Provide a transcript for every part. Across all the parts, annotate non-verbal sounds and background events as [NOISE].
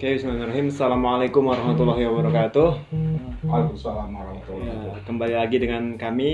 Oke, Bismillahirrahmanirrahim. Assalamualaikum warahmatullahi wabarakatuh. Waalaikumsalam warahmatullahi Ya, wabarakatuh. kembali lagi dengan kami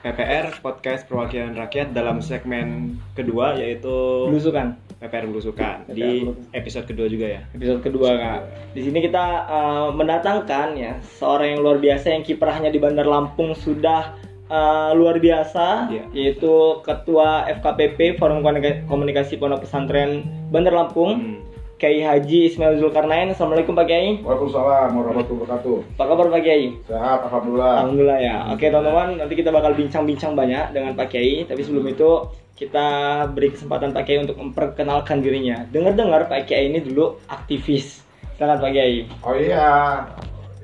PPR Podcast Perwakilan Rakyat dalam segmen kedua yaitu Belusukan PPR Belusukan di episode kedua juga ya. episode kedua kak. Di sini kita uh, mendatangkan ya seorang yang luar biasa yang kiprahnya di Bandar Lampung sudah uh, luar biasa, Iya. yaitu Ketua FKPP Forum Komunika- Komunikasi Pondok Pesantren Bandar Lampung, Hmm. Kiai Haji Ismail Zulkarnain. Assalamualaikum Pak Kiai. Waalaikumsalam warahmatullahi wabarakatuh. Apa kabar Pak Kiai? Sehat, alhamdulillah. Alhamdulillah ya. Oke teman-teman, nanti kita bakal bincang-bincang banyak dengan Pak Kiai. Tapi sebelum itu kita beri kesempatan Pak Kiai untuk memperkenalkan dirinya. Dengar-dengar Pak Kiai ini dulu aktivis. Silakan Pak Kiai. Oh iya,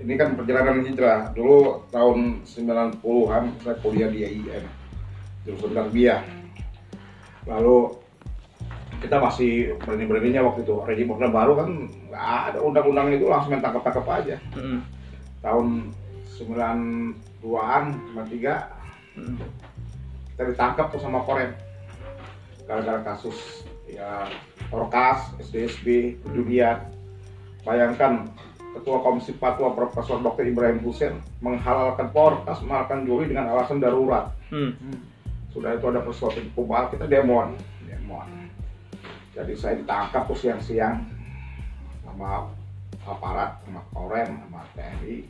ini kan perjalanan hijrah. Dulu tahun 90-an saya kuliah di IAIN, jurusan tarbiyah. Lalu kita masih berani-beraninya waktu itu. Rejim Orde Baru kan nggak ada undang-undang itu langsung main tangkap-tangkap aja. Tahun 92-an, 93, kita ditangkap tuh sama Korem gara-gara kasus ya Orkas, SDSB, Dunia. Bayangkan Ketua Komisi Fatwa Profesor Dr. Ibrahim Hussein menghalalkan Porkas, menghalalkan juri dengan alasan darurat. Hmm. Sudah itu ada peristiwa kubal, kita demoan, demoan. Jadi saya ditangkap tuh siang-siang sama aparat, sama Korem, sama TNI,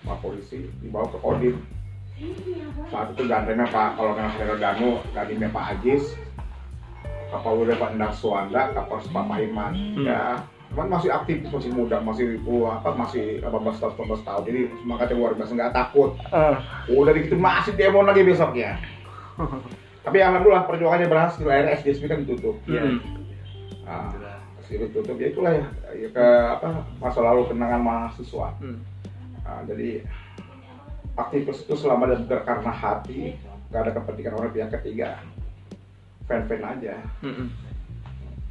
sama polisi, dibawa ke Kodim. Saat itu gantengnya Pak Kolonel Ferro Danu, gadimnya Pak Ajis, kapal udah Pak Endang Suwanda, kapal Pak Paiman. Ya, cuman masih aktif, masih muda, masih uh, apa masih 18 tahun, 19 tahun. Jadi semangatnya luar biasa, nggak takut. Ah. Udah gitu masih demo lagi besoknya. [LAUGHS] Tapi alhamdulillah perjuangannya berhasil. Akhirnya SDSB kan ditutup. Hmm. Nah, SDSB ditutup ya itulah ya, ya ke apa masa lalu kenangan mahasiswa. Hmm. Nah, jadi aktivis itu selama dan karena hati, nggak ada kepentingan orang pihak ketiga. Fan-fan aja. Hmm.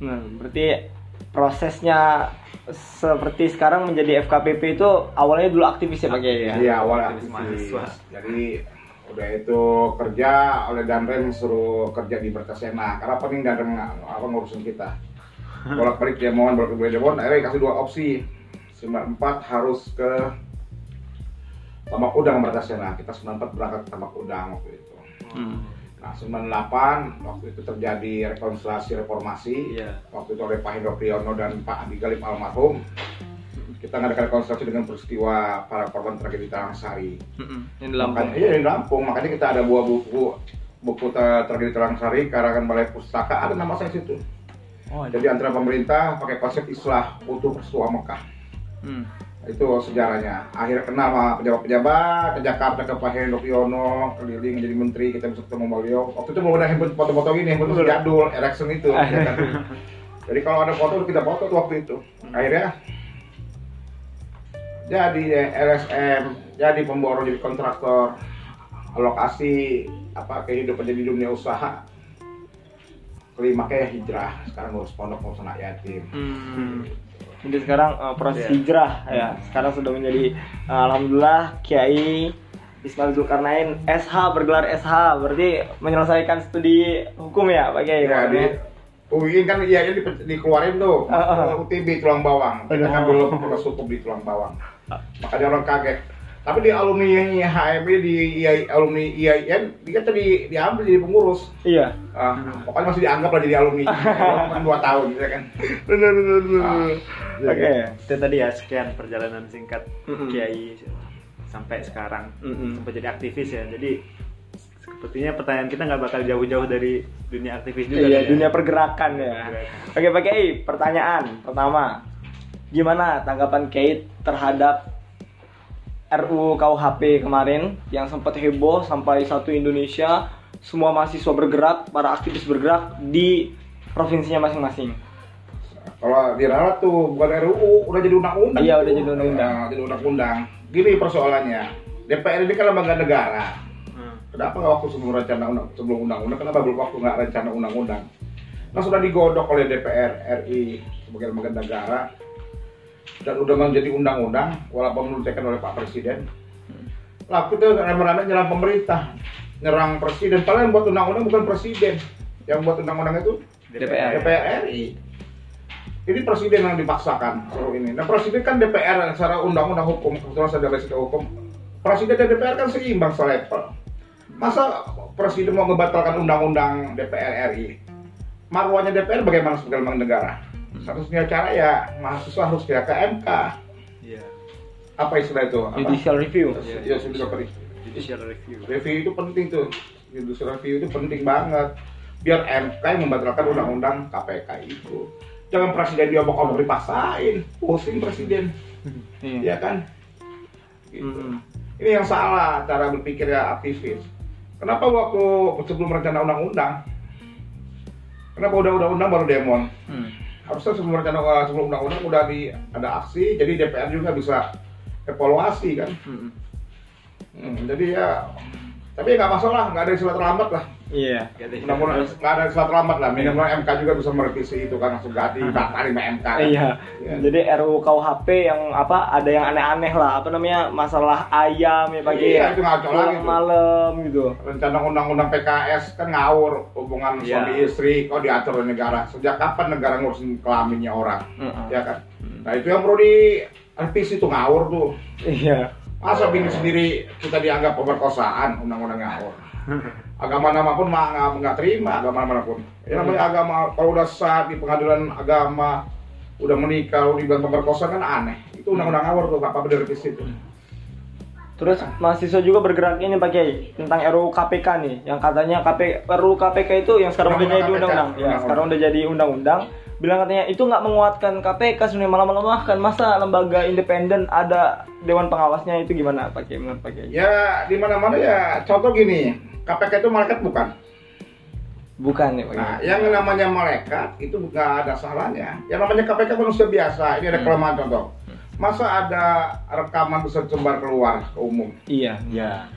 Nah, berarti prosesnya seperti sekarang menjadi FKPP itu awalnya dulu aktivis ya Pak ya? Iya awal Aktivis aktivis. mahasiswa. Jadi udah itu kerja oleh Danrem suruh kerja di Berkasena karena pening Danrem apa ngurusin kita. Bolak balik demoan bolak balik demoan, akhirnya kasih dua opsi. 94 harus ke Tamak Udang Berkasena. Kita 94 berangkat ke Tamak Udang waktu itu. Hmm. Nah 98 waktu itu terjadi rekonsiliasi reformasi. Iya. Waktu itu oleh Pak Hendro Priyono dan Pak Andi Galip almarhum. Kita ngadakan rekonsiliasi dengan peristiwa para korban tragedi Tarangsari. Hmm. Ini di Lampung. Makanya, iya di Lampung, makanya kita ada buah buku buku tra- tragedi Tarangsari karangan Balai Pustaka ada nama saya situ. Oh. Jadi antara pemerintah pakai konsep islah utuh peristiwa Mekah. Hmm. Itu sejarahnya. Akhirnya kenal sama pejabat-pejabat ke Jakarta ke Pak Hendro Priyono, keliling jadi menteri, kita bisa ketemu beliau. Waktu itu belum ada handphone foto-foto gini, handphone Betul. jadul, Ericsson itu. [LAUGHS] ya kan. Jadi kalau ada foto kita foto tuh waktu itu. Akhirnya jadi LSM, jadi pemborong, jadi kontraktor, alokasi apa kehidupan jadi dunia usaha. Kelima kayak hijrah, sekarang ngurus pondok ngurus anak yatim. Hmm. Jadi sekarang uh, proses Iya. hijrah ya. Sekarang sudah menjadi uh, alhamdulillah Kiai Ismail Zulkarnain SH bergelar SH berarti menyelesaikan studi hukum ya Pak Kiai. Ya, di UI kan iya di, dikeluarin tuh Ah, ah. UTB tulang bawang. Kita Aduh. ngambil proses hukum di tulang bawang. Makanya orang kaget. Tapi di alumni HMB di II, alumni IAIN dia tadi diambil jadi pengurus. Iya. Ah, pokoknya masih dianggap lah jadi alumni. Kan dua tahun gitu kan. Benar benar benar. Ah. Oke. Itu tadi ya sekian perjalanan singkat Mm-mm. Kiai sampai sekarang Mm-mm. sampai jadi aktivis ya. Jadi sepertinya pertanyaan kita nggak bakal jauh-jauh dari dunia aktivis juga. Iya, kan ya? dunia pergerakan ya. Pergerakan. Oke, Pak Kiai, pertanyaan pertama. Gimana tanggapan Kiai terhadap RUU KUHP kemarin yang sempat heboh sampai satu Indonesia semua mahasiswa bergerak, para aktivis bergerak di provinsinya masing-masing. Kalau di ralat tuh bukan RUU, udah jadi undang-undang. Iya, tuh. udah jadi undang-undang. Nah, jadi undang-undang. Gini persoalannya. DPR ini kan lembaga negara. Hmm. Kenapa nggak waktu sebelum rencana undang sebelum undang-undang? Kenapa belum waktu nggak rencana undang-undang? Nah sudah digodok oleh DPR RI sebagai lembaga negara dan udah menjadi undang-undang walaupun menunjukkan oleh Pak Presiden. Lalu itu rame-rame nyerang pemerintah, nyerang presiden. Padahal yang buat undang-undang bukan presiden, yang buat undang-undang itu DPR. DPR RI. ini presiden yang dipaksakan suruh ini. Nah presiden kan DPR secara undang-undang hukum, kebetulan saya dari sisi hukum, presiden dan DPR kan seimbang selevel. Masa presiden mau membatalkan undang-undang DPR RI? Marwahnya DPR bagaimana sebagai lembaga negara? Satu-satunya cara ya mahasiswa harus ke MK. Iya. Apa istilah itu? Apa? Judicial review. Ya, judicial review. Judicial review. Review itu penting tuh. Judicial review itu penting banget. Biar MK yang membatalkan undang-undang KPK itu. Jangan presiden dia bakal dipaksain, pusing presiden, Iya. ya kan? Gitu. Mm-mm. Ini yang salah cara berpikir ya aktivis. Kenapa waktu sebelum rencana undang-undang? Kenapa udah undang-undang baru demon? Hmm. Harusnya sebelum rencana sebelum undang-undang udah di ada aksi, jadi DPR juga bisa evaluasi kan. Mm-mm. Hmm, jadi ya, tapi nggak masalah, nggak ada istilah terlambat lah. Iya. Mudah-mudahan nggak ada istilah terlambat lah. Minimal MK juga bisa merevisi itu kan langsung ganti batalin sama MK. kan. Iya. Iya. Jadi RUU KUHP yang apa ada yang aneh-aneh lah, apa namanya masalah ayam ya pagi Iya, ya. itu ngaco lagi malam gitu. Rencana undang-undang PKS kan ngawur hubungan Iya. suami istri kok diatur oleh negara. Sejak kapan negara ngurusin kelaminnya orang? Mm-mm. Ya kan. Nah itu yang perlu direvisi tuh ngawur tuh. Iya. Masa bini sendiri kita dianggap pemerkosaan undang-undang ngawur. [LAUGHS] Agama nama pun nggak nggak terima agama mana pun. Ya namanya agama kalau udah sah di pengadilan agama udah menikah udah dibilang pemerkosa kan aneh. Itu undang-undang ngawur tuh apa bener revisi itu. Terus mahasiswa juga bergerak ini Pak Kiai tentang RUU KPK nih, yang katanya KP, RUU KPK itu yang sekarang udah jadi Undang-undang ya sekarang udah jadi undang-undang. Bilang katanya itu nggak menguatkan KPK sebenarnya malah melemahkan. Masa lembaga independen ada dewan pengawasnya itu gimana Pak Kiai menurut Pak Kiai? Ya di mana-mana ya contoh gini, KPK itu malaikat bukan. Bukan ya Pak. Nah, yang namanya malaikat itu nggak ada salahnya. Yang namanya KPK manusia biasa. Ini ada Hmm. kelemahan contoh. Masa ada rekaman bisa sebar keluar ke umum? Iya. Iya.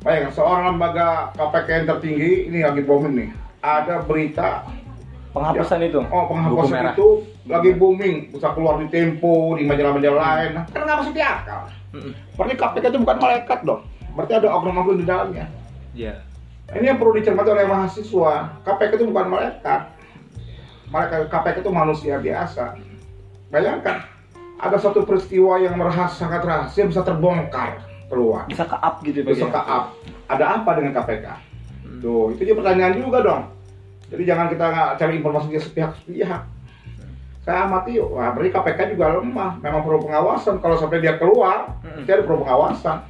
Bayangkan seorang lembaga KPK yang tertinggi ini lagi booming nih. Ada berita Penghapusan itu. oh Buku penghapusan merah. itu lagi booming, bisa keluar di Tempo, di majalah-majalah lain. Nah, kan nggak masuk di akal. Mm-mm. Berarti KPK itu bukan malaikat dong. Berarti ada oknum-oknum di dalamnya. Iya. Ini yang perlu dicermati oleh mahasiswa. KPK itu bukan malaikat. Malaikat KPK itu manusia biasa. Bayangkan, ada satu peristiwa yang merahas sangat rahasia bisa terbongkar keluar. Bisa ke up gitu ya Bisa Kiai. ke up. Ada apa dengan KPK? Tuh, itu juga pertanyaan juga dong. Jadi jangan kita cari informasi dia sepihak-sepihak. Saya amati, wah berarti KPK juga lemah. Memang perlu pengawasan. Kalau sampai dia keluar, Mm-mm. dia perlu pengawasan.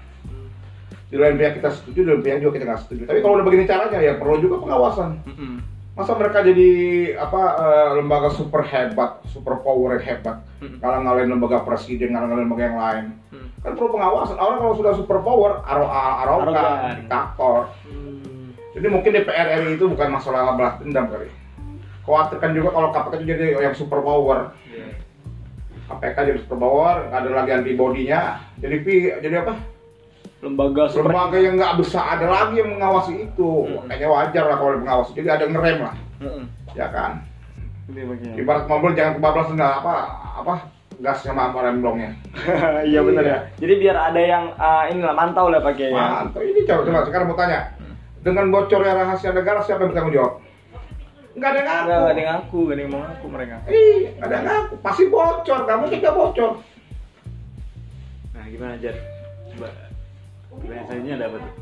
Di lain pihak kita setuju, di lain pihak juga kita nggak setuju. Tapi kalau udah begini caranya, ya perlu juga pengawasan. Mm-mm. Masa mereka jadi apa eh, lembaga super hebat, super power yang hebat, Mm-mm. ngalah ngalahin lembaga presiden, ngalah ngalahin lembaga yang lain. Mm. Kan perlu pengawasan. Orang kalau sudah super power, aro arogan, Arogan. diktator. Hmm. Jadi mungkin DPR RI itu bukan masalah balas dendam kali. Khawatirkan juga kalau KPK itu jadi yang super power. Iya. KPK jadi super power, nggak ada lagi antibodinya. Jadi pi, jadi apa? Lembaga super Lembaga yang nggak bisa ada lagi yang mengawasi itu. Mm-mm. Kayaknya wajar lah kalau ada pengawas. Jadi ada ngerem lah, Mm-mm. ya kan? Ibarat mobil jangan kebablasan nggak apa apa gasnya sama rem blongnya. [LAUGHS] Iya benar Iya. ya. Jadi biar ada yang uh, inilah mantau lah Pak Kiai. ya. Mantap. Ini coba coba sekarang mau tanya. Dengan bocornya rahasia negara siapa yang bertanggung jawab? Nggak ada Enggak, ngaku. enggak ada ngaku, enggak ada yang mau ngaku mereka. Ih, nggak ada ngaku. Pasti bocor. Kamu juga bocor. Nah, gimana Jar? Coba. Pertanyaan selanjutnya ada apa tuh?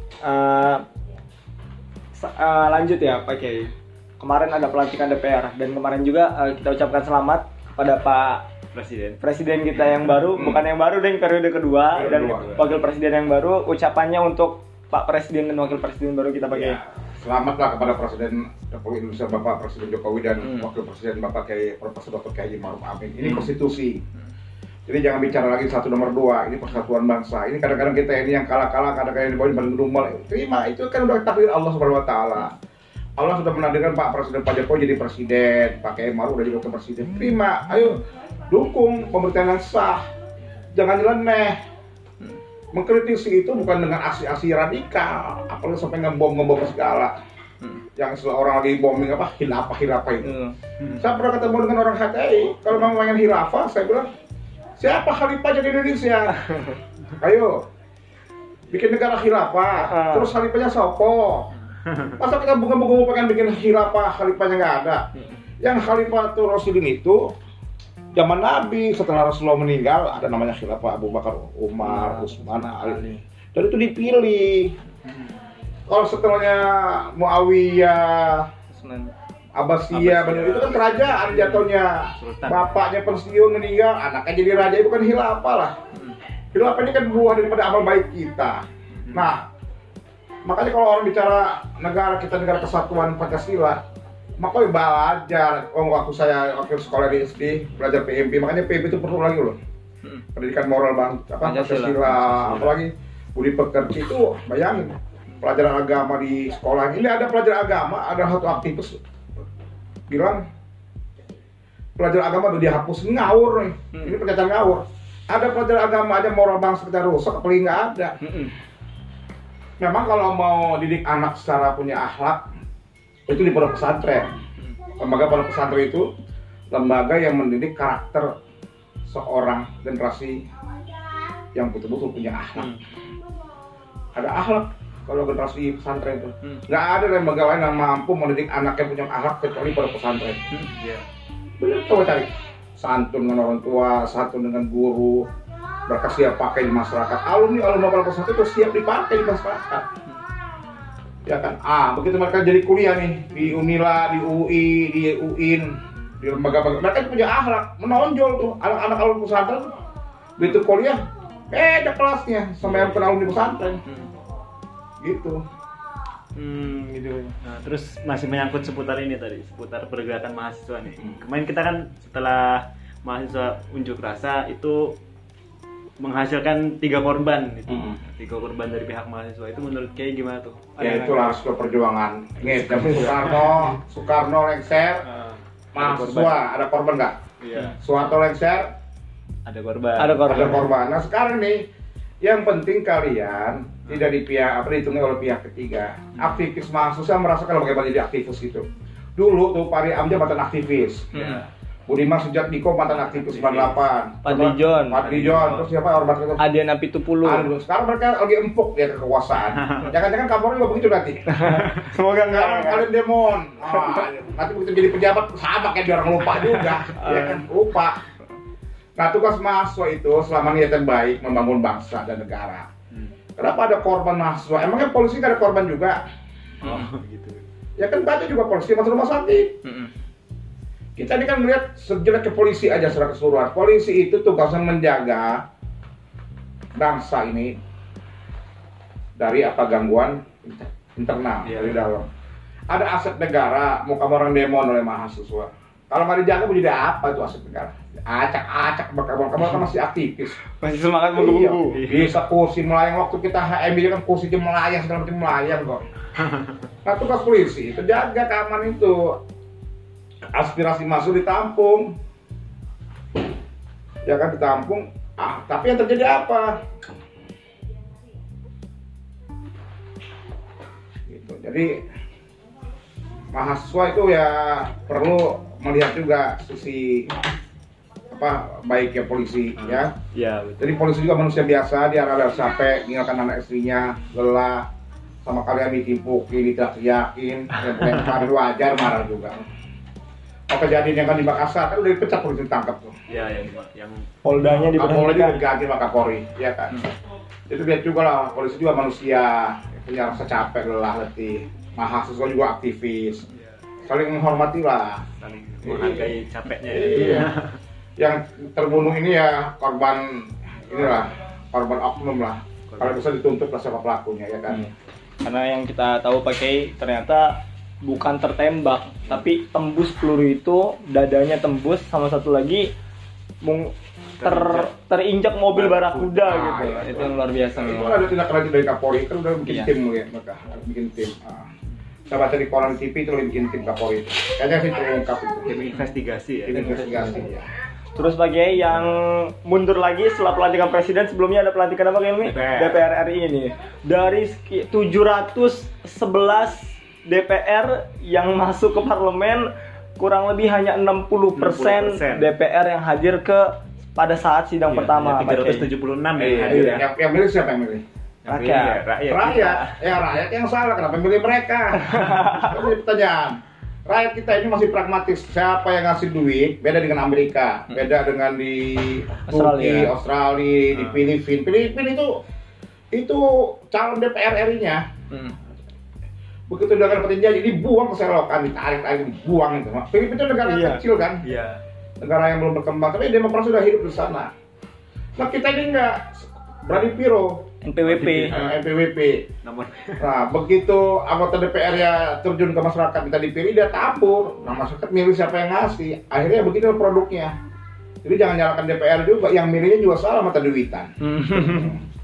Sa- eh, lanjut ya Pak Kiai. Kemarin ada pelantikan DPR dan kemarin juga eh, kita ucapkan selamat kepada Pak Presiden. Presiden kita yang baru, Hmm. bukan yang baru deh periode kedua Periode dan kedua. Wakil Presiden yang baru. Ucapannya untuk Pak Presiden dan Wakil Presiden baru kita Pak Kiai. Ya, selamatlah kepada Presiden Republik Indonesia Bapak Presiden Jokowi dan Hmm. Wakil Presiden Bapak Kiai Profesor Dr. Kiai Maruf Amin. Ini Hmm. konstitusi. Jadi jangan bicara lagi satu nomor dua. Ini persatuan bangsa. Ini kadang-kadang kita ini yang kalah-kalah, kadang-kadang yang bawah paling gedumbal. Terima itu kan udah takdir Allah Subhanahu Wa Taala. Allah sudah menakdirkan Pak Presiden Pak Jokowi jadi presiden, Pak Kiai Maruf udah jadi wakil presiden. Terima, ayo dukung pemerintahan yang sah. Jangan nyeleneh. Mengkritisi itu bukan dengan aksi-aksi radikal, apalagi sampai ngebom ngebom segala. Yang seorang lagi bombing apa hilafah hilafah itu. Hmm. Saya pernah ketemu dengan orang HTI, kalau mau pengen hilafah, saya bilang, siapa khalifah jadi Indonesia? [LAUGHS] Ayo, bikin negara khilafah, Ah. terus khalifahnya sopo? [LAUGHS] Masa kita bunga-bunga pengen bikin khilafah, khalifahnya nggak ada? Yang khalifah tuh Rasulullah itu zaman Nabi setelah Rasulullah meninggal ada namanya khilafah Abu Bakar, Umar, Hmm. Utsman, Ali. Dan itu dipilih. Kalau setelahnya Muawiyah, Abbasiyah. Bani itu kan kerajaan jatuhnya. Sultan. Bapaknya pensiun meninggal, anaknya jadi raja itu kan khilafah lah. Khilafah ini kan buah daripada amal baik kita. Nah, makanya kalau orang bicara negara kita negara kesatuan Pancasila, maka belajar. Oh, waktu saya waktu sekolah di SD belajar PMP, makanya PMP itu perlu lagi loh. Hmm. Pendidikan moral bang, apa Pancasila. Pancasila, apalagi budi pekerti itu bayangin pelajaran agama di sekolah ini ada pelajaran agama, ada satu aktivis bilang pelajaran agama udah dihapus ngawur nih, Hmm. ini pernyataan ngawur. Ada pelajaran agama aja moral bangsa kita rusak, apalagi nggak ada. Mm-mm. Memang kalau mau didik anak secara punya akhlak itu di pondok pesantren. Lembaga pondok pesantren itu lembaga yang mendidik karakter seorang generasi yang betul-betul punya akhlak. Hmm. Ada akhlak kalau generasi pesantren itu. Hmm. Nggak ada lembaga lain yang mampu mendidik anak yang punya akhlak kecuali pondok pesantren. Iya. Bener coba cari santun dengan orang tua, santun dengan guru, mereka siap pakai di masyarakat. Alumni alumni pondok pesantren itu siap dipakai di masyarakat. Ya kan? Ah, begitu mereka jadi kuliah nih di Unila, di UI, di UIN, di lembaga mereka punya akhlak, menonjol tuh anak-anak alumni pesantren. Begitu kuliah, beda kelasnya sama yang alumni pesantren. Gitu. Hmm, gitu. Nah, terus masih menyangkut seputar ini tadi, seputar pergerakan mahasiswa nih. Hmm. Kemarin kita kan setelah mahasiswa unjuk rasa itu menghasilkan tiga korban gitu. Hmm. Tiga korban dari pihak mahasiswa itu menurut Kiai gimana tuh? Ya itu harus ke perjuangan. Zaman Soekarno, Soekarno lengser, Ah, mahasiswa ada korban nggak? Iya. Soeharto lengser, Ada korban. Ada korban. ada korban. Nah sekarang nih, yang penting kalian tidak di pihak apa dihitungnya oleh pihak ketiga. Aktivis mahasiswa merasakan bagaimana jadi aktivis gitu. Dulu tuh Pari Amja mantan aktivis. Iya. Budiman Sujatmiko mantan aktivis 98. Fadlijon. Fadlijon. Terus siapa orang itu? Adiana Pitupulu. Aduh, sekarang mereka lagi empuk dia kekuasaan. [LAUGHS] Jangan-jangan Kapolri juga begitu nanti. [LAUGHS] Semoga enggak. Sekarang kalian demon. Ah, nanti begitu jadi pejabat sama kayak dia orang lupa juga. [LAUGHS] ya kan? Lupa. Nah tugas mahasiswa itu selama niatan baik membangun bangsa dan negara. Kenapa ada korban mahasiswa? Emangnya polisi nggak ada korban juga? Oh, [LAUGHS] gitu. Ya kan banyak juga polisi masuk rumah sakit. Kita ini kan melihat sejeleknya polisi aja secara keseluruhan. Polisi itu tugasnya menjaga bangsa ini dari apa gangguan inter- internal Iya. dari dalam. Ada aset negara, mau kamu orang demo oleh mahasiswa. Kalau dijaga mau jadi apa itu aset negara? Acak-acak kamu kamu kan masih aktivis. Masih semangat Iya, menggebu-gebu. bisa kursi melayang waktu kita HM aja kan kursi melayang segala macam melayang kok. [LAUGHS] Nah tugas polisi itu jaga keamanan itu. Aspirasi masuk ditampung. Ya kan ditampung. Ah, tapi yang terjadi apa? Gitu. Jadi mahasiswa itu ya perlu melihat juga sisi apa baiknya polisi ya. Iya, betul. Jadi polisi juga manusia biasa, dia rada capek, meninggalkan anak istrinya, lelah, sama kalian ditimpuki, diteriakin, yang [LAUGHS] wajar marah juga. Oh kejadian yang kan di Makassar kan udah dipecat polisi ditangkap tuh. Iya, yang yang Poldanya Kapolri diberhentikan. diganti sama Kapolri, ya kan. Itu lihat juga lah, polisi juga manusia, punya rasa capek, lelah, letih. Mahasiswa juga aktivis, saling menghormati lah. saling menghargai capeknya ya. Iya. Yang terbunuh ini ya korban inilah korban oknum lah. Kalau bisa dituntut lah siapa pelakunya ya kan. Hmm. Karena yang kita tahu pakai ternyata bukan tertembak, tapi tembus peluru itu dadanya tembus sama satu lagi mung ter terinjak mobil barakuda Ah, gitu. iya. itu yang luar biasa Itu ada tindak lanjut dari Kapolri kan udah bikin Iya. tim ya mereka bikin tim. Ah. Saya baca di koran TV itu bikin tim Kapolri. Kayaknya sih terungkap itu. Tim investigasi ya. Tim investigasi ya. Terus pakai yang mundur lagi setelah pelantikan presiden sebelumnya ada pelantikan apa kayak ini? DPR. DPR RI ini. Dari seki- 711 DPR yang masuk ke parlemen kurang lebih hanya 60%, 60%. DPR yang hadir ke pada saat sidang Iya, pertama. iya, Kiai. 376 ya Iya, hadir ya. Yang, yang milih siapa yang milih? Rakyat. ya, rakyat. Rakyat. Ya rakyat yang salah kenapa milih mereka? [LAUGHS] Jadi pertanyaan. rakyat kita ini masih pragmatis. Siapa yang ngasih duit beda dengan Amerika, beda dengan di Turki, Australia. Australia, di Hmm. Filipina. Filipina itu itu calon DPR RI-nya Hmm. begitu udah dapetin janji dibuang ke selokan ditarik tarik dibuang itu Filipina itu negara Iya. kecil kan Iya. negara yang belum berkembang tapi demokrasi sudah hidup di sana nah kita ini enggak berani piro NPWP. NPWP Namun nah begitu anggota DPR ya terjun ke masyarakat kita dipilih dia tabur nah masyarakat milih siapa yang ngasih akhirnya begitu produknya jadi jangan nyalakan DPR juga yang milihnya juga salah mata duitan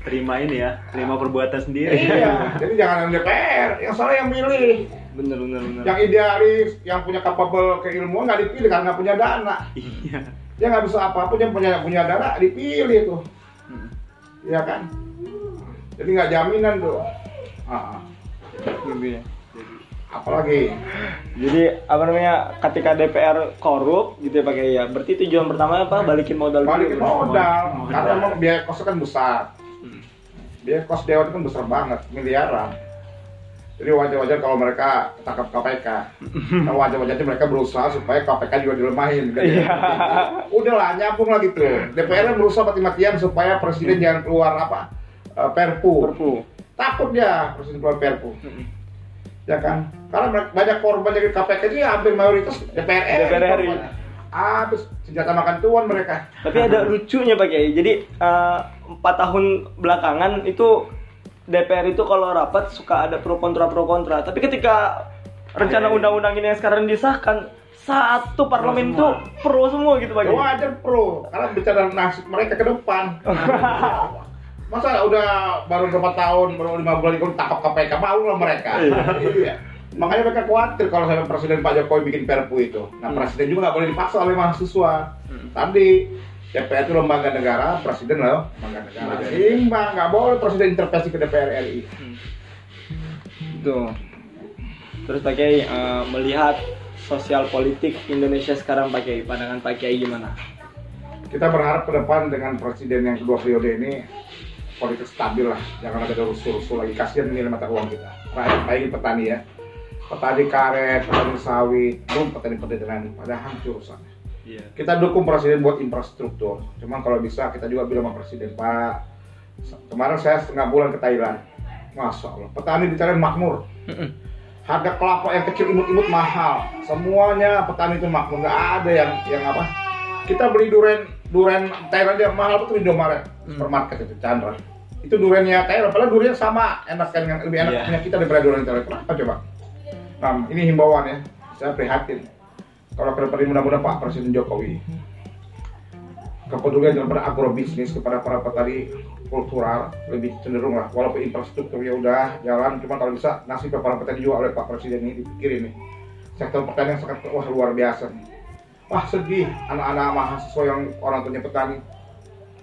terima ini ya, terima perbuatan sendiri. iya jadi jangan yang DPR yang salah yang milih bener bener bener. yang idealis, yang punya capable keilmuan nggak dipilih karena punya dana. Iya. Dia nggak bisa apa-apa, dia punya punya dana dipilih tuh, Hmm. ya kan? Jadi nggak jaminan tuh. Ah, ah. Gitu ya. apalagi Jadi apa namanya ketika DPR korup gitu ya pakai ya. Berarti tujuan pertama apa? Balikin modal dulu. balikin modal, modal. karena emang biaya kosnya kan besar. Hmm. Biaya kos dewan itu kan besar banget, miliaran. Jadi wajar-wajar kalau mereka tangkap KPK. Nah, wajar-wajarnya mereka berusaha supaya KPK juga dilemahin. Kan? Iya. Udahlah, nyambung lagi tuh. DPR berusaha mati-matian supaya presiden jangan keluar apa? Eh, perpu. Perpu. Takut dia presiden keluar perpu. Mm-mm. Ya kan? Karena banyak korban dari KPK ya hampir mayoritas DPR. DPR RI. korbannya. Habis senjata makan tuan mereka. Tapi ada [LAUGHS] lucunya Pak Kiai. Jadi eh, empat tahun belakangan itu DPR itu kalau rapat suka ada pro kontra pro kontra. Tapi ketika rencana Iya, iya. undang-undang ini yang sekarang disahkan satu parlemen semua. pro semua gitu Pak Ya Kiai. wajar pro, karena bicara nasib mereka ke depan. [LAUGHS] Masa udah baru berapa tahun, baru lima bulan itu tangkap KPK, malu lah mereka. Iya. Makanya mereka khawatir kalau sampai Presiden Pak Jokowi bikin perpu itu. Nah, Hmm. Presiden juga nggak boleh dipaksa oleh mahasiswa. Tadi DPR itu lembaga negara, Presiden loh lembaga negara. Imbang, nggak boleh Presiden intervensi ke DPR RI. Gitu. Terus Pak Kiai eh, melihat sosial politik Indonesia sekarang Pak Kiai, pandangan Pak Kiai gimana? Kita berharap ke depan dengan Presiden yang kedua periode ini politik stabil lah, jangan ada rusuh-rusuh lagi. Kasihan nilai mata uang kita. Rakyat baik petani ya, petani karet, petani sawit, belum petani petani pada hancur sana. Iya. Kita dukung presiden buat infrastruktur. Cuman kalau bisa kita juga bilang sama presiden Pak, kemarin saya setengah bulan ke Thailand. Masya Allah, petani di Thailand makmur. Harga kelapa yang kecil imut-imut mahal. Semuanya petani itu makmur. Nggak ada yang yang apa? Kita beli duren duren Thailand yang mahal itu di Indomaret, supermarket itu Chandra. Itu durennya Thailand, padahal durennya sama, enak kan yang lebih enak Iya. punya kita daripada duren Thailand. Kenapa coba? Nah, ini himbauan ya. Saya prihatin. Kalau ke depan ini mudah-mudahan Pak Presiden Jokowi kepedulian daripada agrobisnis kepada para petani kultural lebih cenderung lah walaupun infrastrukturnya udah jalan cuma kalau bisa nasib para petani juga oleh Pak Presiden ini dipikirin nih sektor pertanian sangat wah luar biasa nih wah sedih. Anak-anak mahasiswa yang orang tuanya petani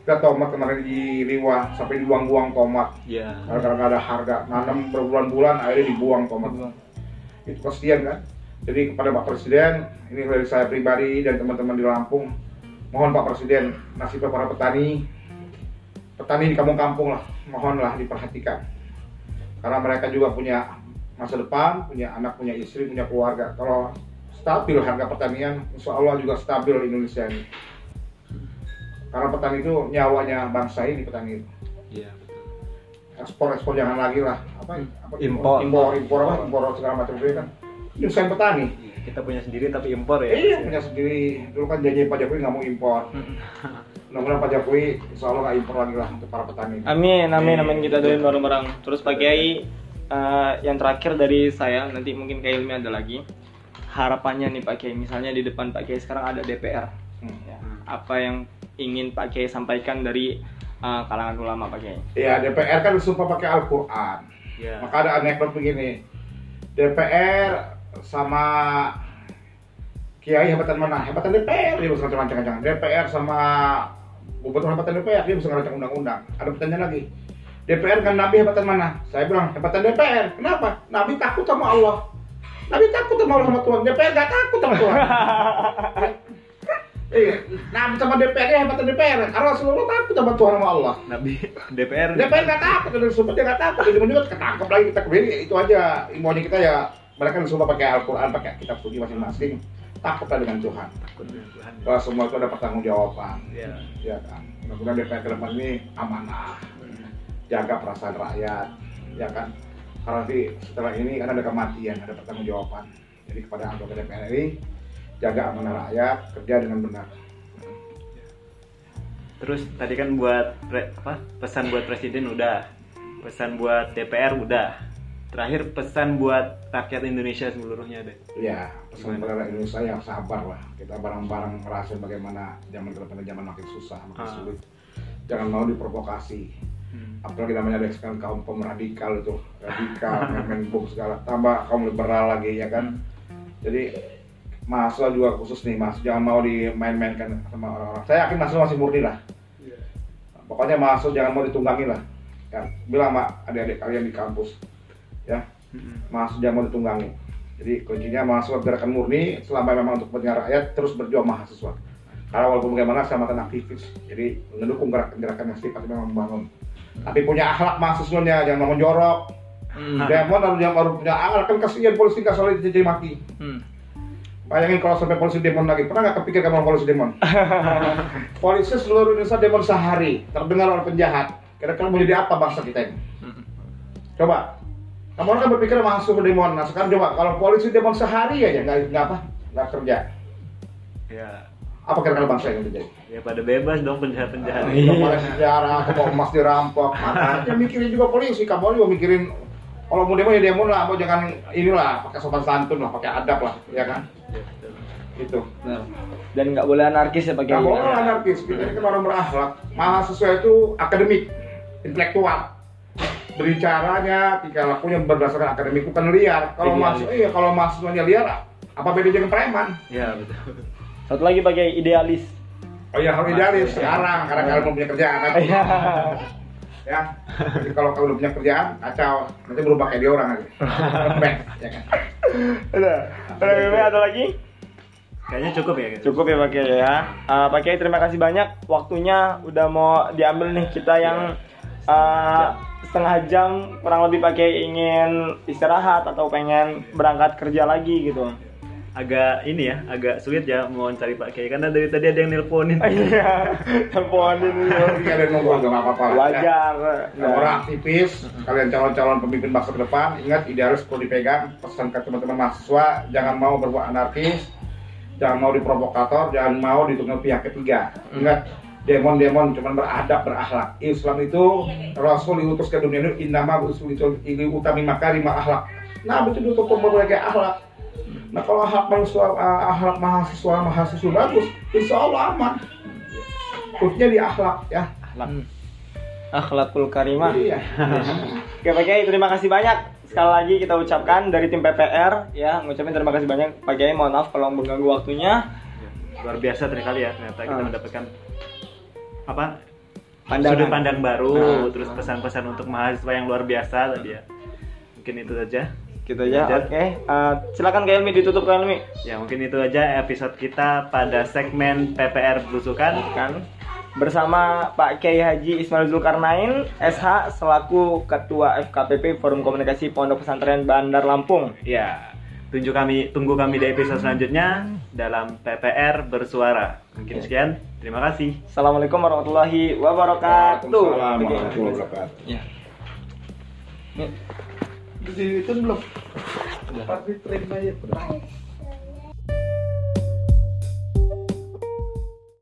kita tomat kemarin di Liwa sampai dibuang-buang tomat. Iya. karena nggak ada harga. Nanam berbulan-bulan akhirnya dibuang tomat. Itu kasihan kan? Jadi kepada Pak Presiden ini dari saya pribadi dan teman-teman di Lampung mohon Pak Presiden nasibnya para petani petani di kampung-kampung lah mohonlah diperhatikan. Karena mereka juga punya masa depan punya anak punya istri punya keluarga. Kalau stabil harga pertanian insya Allah juga stabil Indonesia ini. Karena petani itu nyawanya bangsa ini petani. Itu Iya, betul. ekspor ekspor jangan lagi lah. Apa, apa Impor. impor impor apa? Impor. Segala macam itu kan. Nyusahin petani. Iya, Kita punya sendiri tapi impor ya. iya punya sendiri. Dulu kan janji Pak Jokowi nggak mau impor. [LAUGHS] Mudah-mudahan Pak Jokowi insya Allah nggak impor lagi lah untuk para petani. Amin, amin, Iya. amin. Kita doain bareng-bareng. Terus Pak Kiai, eh, yang terakhir dari saya, nanti mungkin Kiai Ilmi ada lagi. Harapannya nih Pak Kiai, misalnya di depan Pak Kiai sekarang ada DPR. Hmm. Ya, apa yang ingin Pak Kiai sampaikan dari eh, kalangan ulama Pak Kiai? ya DPR kan disumpah pakai Al-Quran Iya. maka ada anekdot begini DPR sama Kiai hebatan mana? Hebatan DPR dia bisa rancang-rancangan DPR sama gubernur hebatan DPR dia bisa ngerancang undang-undang ada pertanyaan lagi DPR kan Nabi hebatan mana? Saya bilang hebatan DPR kenapa? Nabi takut sama Allah Nabi takut sama sama Tuhan DPR gak takut sama Tuhan [LAUGHS] Iya, Nabi sama DPR dia hebatan DPR karena Rasulullah takut sama Tuhan sama Allah Nabi DPR. DPR nggak takut, sempat dia nggak takut, dia juga ketangkep lagi kita kembali itu aja imbauannya kita ya mereka disuruh pakai Al-Quran, pakai kitab suci masing-masing. Takutlah dengan Tuhan. Takut dengan Tuhan. Kalau semua itu ada pertanggungjawaban. Ya. Ya kan. Mudah-mudahan DPR ke depan ini amanah, jaga perasaan rakyat, ya kan. Karena nanti setelah ini kan ada kematian, ada pertanggungjawaban. Jadi kepada anggota DPR RI, jaga amanah rakyat, kerja dengan benar. Terus tadi kan buat pre- apa? Pesan buat presiden udah. Pesan buat DPR udah. Terakhir pesan buat rakyat Indonesia seluruhnya deh. Ya, pesan kepada rakyat Indonesia yang sabar lah. Kita bareng-bareng merasain bagaimana zaman ke depan zaman makin susah, makin Ah. sulit. Jangan mau diprovokasi. Apalagi namanya ada sekarang kaum pem radikal itu, radikal, [LAUGHS] main bom segala. Tambah kaum liberal lagi ya kan. Jadi mahasiswa juga khusus nih, mas jangan mau dimain-mainkan sama orang-orang. Saya yakin mahasiswa masih murni lah. Pokoknya mahasiswa jangan mau ditunggangi lah. Ya, bilang sama adik-adik kalian di kampus, ya mahasiswa jangan mau ditunggangi. Jadi kuncinya mahasiswa gerakan murni selama memang untuk kepentingan rakyat terus berjuang mahasiswa. Karena walaupun bagaimana mantan aktivis, jadi mendukung gerakan-gerakan yang sifatnya memang membangun. Tapi punya akhlak mahasiswanya, jangan mau menjorok. Hmm. Demon harus yang baru punya akhlak kan kasihan polisi nggak selalu dicaci maki. Hmm. Bayangin kalau sampai polisi demon lagi, pernah nggak kepikir kamu polisi demon? [LAUGHS] polisi seluruh Indonesia demon sehari, terdengar oleh penjahat. Kira-kira mau jadi apa bangsa kita ini? Coba, kamu orang kan berpikir masuk ke demon. Nah sekarang coba, kalau polisi demon sehari aja nggak nggak apa, nggak kerja. Ya, Apa kira-kira bangsa yang terjadi? ya pada bebas dong penjahat-penjahat. Iya. Kepala sejarah, mau emas dirampok. Makanya mikirin juga polisi, kamu juga mikirin kalau mau demo ya demo lah, mau jangan inilah pakai sopan santun lah, pakai adab lah, ya kan? Ya, betul. Itu. Nah, dan nggak boleh anarkis ya Pak Gak Kiai. boleh anarkis, kita ini kan orang berakhlak. Mahasiswa itu akademik, intelektual. Berbicaranya, tingkah lakunya berdasarkan akademik, bukan liar. Kalau mahasiswa, iya, kalau mahasiswanya liar, apa bedanya dengan preman? Ya, betul. Satu lagi Pak Kiai idealis. Oh iya, harus idealis sekarang, karena kalian belum punya kerjaan. Kan? Iya. ya, jadi kalau kalian belum punya kerjaan, kacau. Nanti berubah kayak dia orang aja. Lembek, ya kan? Udah. Udah, Bebe, ada lagi? Kayaknya cukup ya. gitu. Cukup ya Pak Kiai ya. Eh, Pak Kiai terima kasih banyak waktunya udah mau diambil nih kita yang eh, setengah jam kurang lebih Pak Kiai ingin istirahat atau pengen berangkat kerja lagi gitu. Agak ini ya, agak sulit ya mau cari Pak Kiai karena dari tadi ada yang nelponin. [LAUGHS] Iya, teleponin Tapi kalian ngomong nggak apa-apa. ya. Wajar. Yang orang aktivis, kalian calon-calon pemimpin bangsa ke depan, ingat idealis perlu dipegang. Pesan ke teman-teman mahasiswa, jangan mau berbuat anarkis, jangan mau diprovokator, jangan mau ditunggu pihak ketiga. Ingat, demon-demon cuma beradab, berakhlak. Islam itu Rasul diutus ke dunia ini innama usul itu ini utami makarima akhlak. Nah, betul itu berbagai akhlak. Nah, kalau akhlak mahasiswa, eh, akhlak mahasiswa, mahasiswa bagus, insya Allah aman. Khususnya di akhlak ya. Akhlakul karimah. Iya. [LAUGHS] Oke Pak Kiai terima kasih banyak sekali lagi kita ucapkan dari tim PPR ya ngucapin terima kasih banyak Pak Kiai mohon maaf kalau mengganggu waktunya Luar biasa terkali ya ternyata kita Ah. mendapatkan apa? Pandangan. Sudut pandang baru, Nah. terus pesan-pesan untuk mahasiswa yang luar biasa tadi ya. Mungkin itu saja. Gitu aja Wajar. oke Eh, silakan Kak Elmi ditutup Kak Elmi Ya mungkin itu aja episode kita pada segmen PPR Belusukan. kan bersama Pak Kiai Haji Ismail Zulkarnain SH selaku Ketua FKPP Forum Komunikasi Pondok Pesantren Bandar Lampung Ya, tunggu kami tunggu kami di episode selanjutnya dalam PPR bersuara. Mungkin sekian. Terima kasih. Assalamualaikum warahmatullahi wabarakatuh Waalaikumsalam warahmatullahi wabarakatuh. Ya. Itu belum. Tapi train aja.